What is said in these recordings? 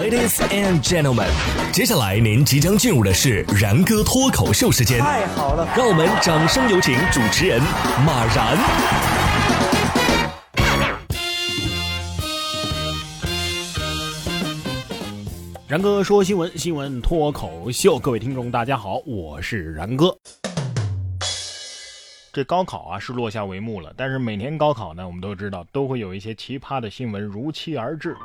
Ladies and gentlemen，接下来您即将进入的是然哥脱口秀时间。太好了，让我们掌声有请主持人马然。然哥说新闻，新闻脱口秀，各位听众大家好，我是然哥。这高考啊是落下帷幕了，但是每年高考呢，我们都知道都会有一些奇葩的新闻如期而至，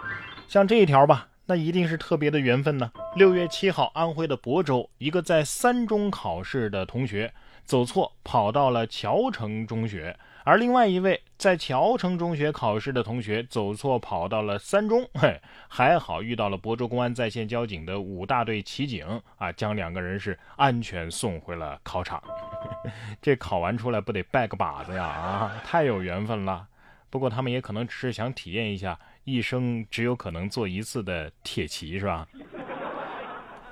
像这一条吧。那一定是特别的缘分呢。六月七号，安徽的亳州，一个在三中考试的同学走错，跑到了谯城中学；而另外一位在谯城中学考试的同学走错，跑到了三中。嘿，还好遇到了亳州公安在线交警的五大队骑警啊，将两个人是安全送回了考场。这考完出来不得拜个把子呀？啊，太有缘分了。不过他们也可能只是想体验一下。一生只有可能做一次的铁骑是吧？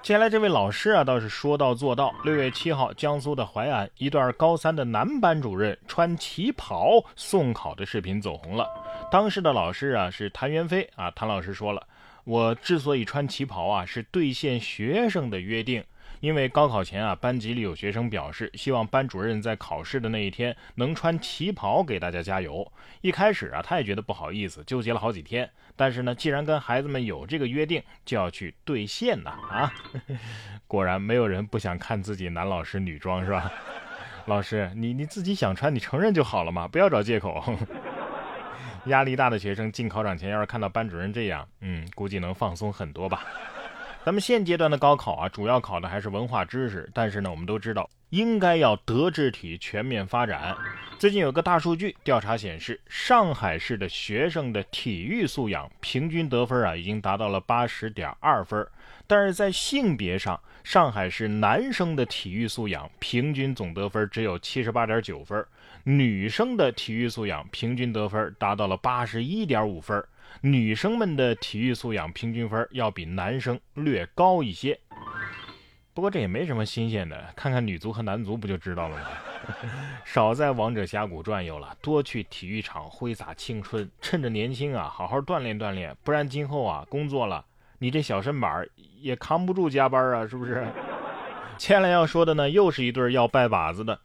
接下来这位老师啊，倒是说到做到。六月七号，江苏的淮安，一段高三的男班主任穿旗袍送考的视频走红了。当时的老师啊是谭元飞啊，谭老师说了：“我之所以穿旗袍啊，是兑现学生的约定。”因为高考前啊，班级里有学生表示希望班主任在考试的那一天能穿旗袍给大家加油。一开始啊，他也觉得不好意思，纠结了好几天。但是呢，既然跟孩子们有这个约定，就要去兑现呐啊！果然，没有人不想看自己男老师女装是吧？老师，你你自己想穿，你承认就好了嘛，不要找借口。压力大的学生进考场前要是看到班主任这样，嗯，估计能放松很多吧。咱们现阶段的高考啊，主要考的还是文化知识，但是呢，我们都知道应该要德智体全面发展。最近有个大数据调查显示，上海市的学生的体育素养平均得分啊，已经达到了八十点二分，但是在性别上，上海市男生的体育素养平均总得分只有七十八点九分，女生的体育素养平均得分达到了八十一点五分。女生们的体育素养平均分要比男生略高一些，不过这也没什么新鲜的，看看女足和男足不就知道了吗？少在王者峡谷转悠了，多去体育场挥洒青春，趁着年轻啊，好好锻炼锻炼，不然今后啊工作了，你这小身板也扛不住加班啊，是不是？接下来要说的呢，又是一对要拜把子的，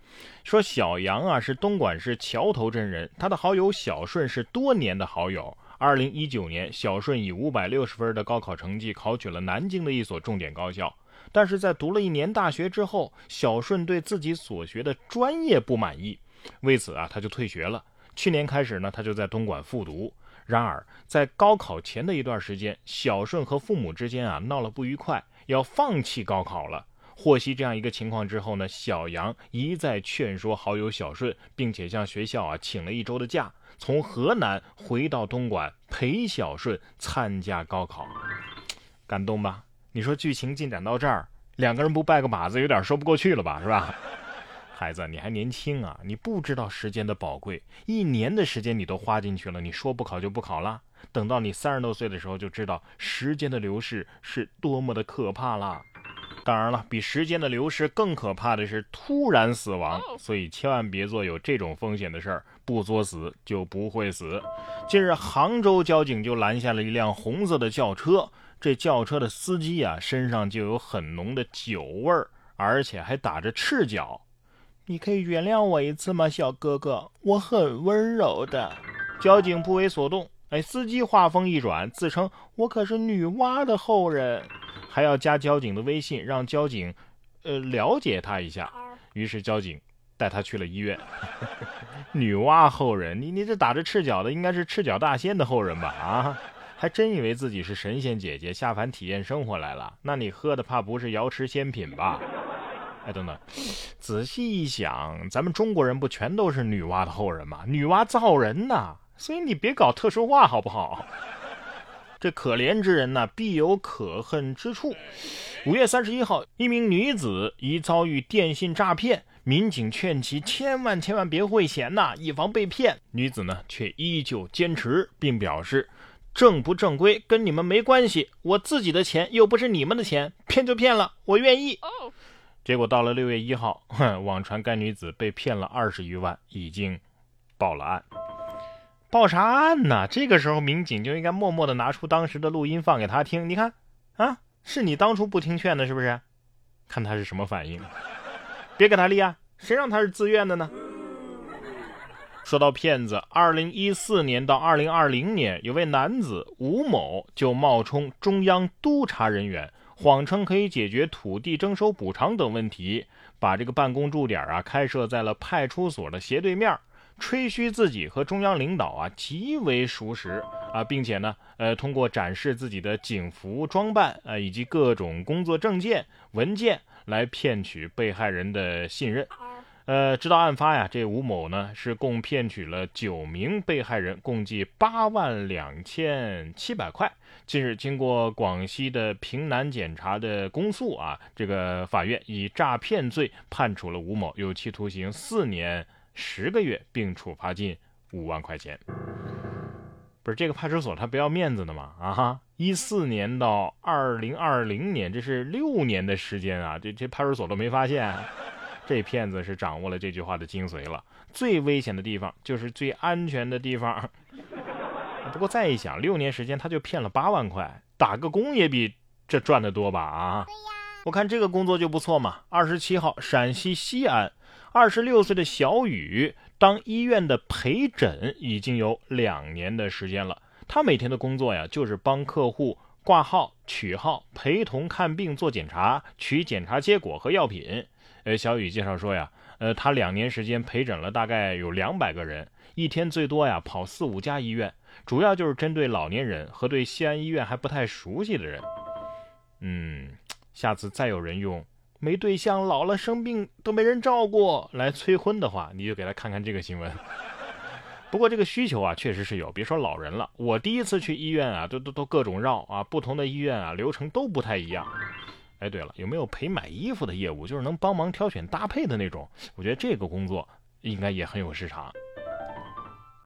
说小杨啊是东莞市桥头镇人，他的好友小顺是多年的好友。二零一九年，小顺以五百六十分的高考成绩考取了南京的一所重点高校。但是在读了一年大学之后，小顺对自己所学的专业不满意，为此啊，他就退学了。去年开始呢，他就在东莞复读。然而，在高考前的一段时间，小顺和父母之间啊闹了不愉快，要放弃高考了。获悉这样一个情况之后呢，小杨一再劝说好友小顺，并且向学校啊请了一周的假。从河南回到东莞陪小顺参加高考，感动吧？你说剧情进展到这儿，两个人不拜个把子有点说不过去了吧？是吧？孩子，你还年轻啊，你不知道时间的宝贵，一年的时间你都花进去了，你说不考就不考了？等到你三十多岁的时候，就知道时间的流逝是多么的可怕了。当然了，比时间的流逝更可怕的是突然死亡，所以千万别做有这种风险的事儿。不作死就不会死。近日，杭州交警就拦下了一辆红色的轿车，这轿车的司机啊，身上就有很浓的酒味儿，而且还打着赤脚。你可以原谅我一次吗，小哥哥？我很温柔的。交警不为所动。哎，司机话锋一转，自称我可是女娲的后人。还要加交警的微信，让交警，呃，了解他一下。于是交警带他去了医院。女娲后人，你你这打着赤脚的，应该是赤脚大仙的后人吧？啊，还真以为自己是神仙姐姐下凡体验生活来了？那你喝的怕不是瑶池仙品吧？哎，等等，仔细一想，咱们中国人不全都是女娲的后人吗？女娲造人呐，所以你别搞特殊化好不好？这可怜之人呢，必有可恨之处。五月三十一号，一名女子疑遭遇电信诈骗，民警劝其千万千万别汇钱呐，以防被骗。女子呢，却依旧坚持，并表示正不正规跟你们没关系，我自己的钱又不是你们的钱，骗就骗了，我愿意。结果到了六月一号，哼，网传该女子被骗了二十余万，已经报了案。报啥案呢？这个时候，民警就应该默默的拿出当时的录音放给他听。你看，啊，是你当初不听劝的，是不是？看他是什么反应。别给他立案，谁让他是自愿的呢？说到骗子，二零一四年到二零二零年，有位男子吴某就冒充中央督察人员，谎称可以解决土地征收补偿等问题，把这个办公驻点啊开设在了派出所的斜对面，吹嘘自己和中央领导啊极为熟识啊，并且呢，呃，通过展示自己的警服装扮啊以及各种工作证件文件来骗取被害人的信任。呃，直到案发呀，这吴某呢是共骗取了九名被害人，共计八万两千七百块。近日，经过广西的平南检察的公诉啊，这个法院以诈骗罪判处了吴某有期徒刑四年十个月，并处罚金五万块钱。不是这个派出所他不要面子的吗？啊哈，一四年到二零二零年，这是六年的时间啊，这这派出所都没发现。这骗子是掌握了这句话的精髓了。最危险的地方就是最安全的地方。不过再一想，六年时间他就骗了八万块，打个工也比这赚的多吧？啊。我看这个工作就不错嘛。二十七号，陕西西安，二十六岁的小雨当医院的陪诊已经有两年的时间了。他每天的工作呀，就是帮客户挂号、取号、陪同看病、做检查、取检查结果和药品。呃，小雨介绍说呀，呃，他两年时间陪诊了大概有两百个人，一天最多呀跑四五家医院，主要就是针对老年人和对西安医院还不太熟悉的人。嗯，下次再有人用没对象、老了生病都没人照顾来催婚的话，你就给他看看这个新闻。不过这个需求啊，确实是有，别说老人了，我第一次去医院啊，都都都各种绕啊，不同的医院啊，流程都不太一样。哎，对了，有没有陪买衣服的业务？就是能帮忙挑选搭配的那种。我觉得这个工作应该也很有市场。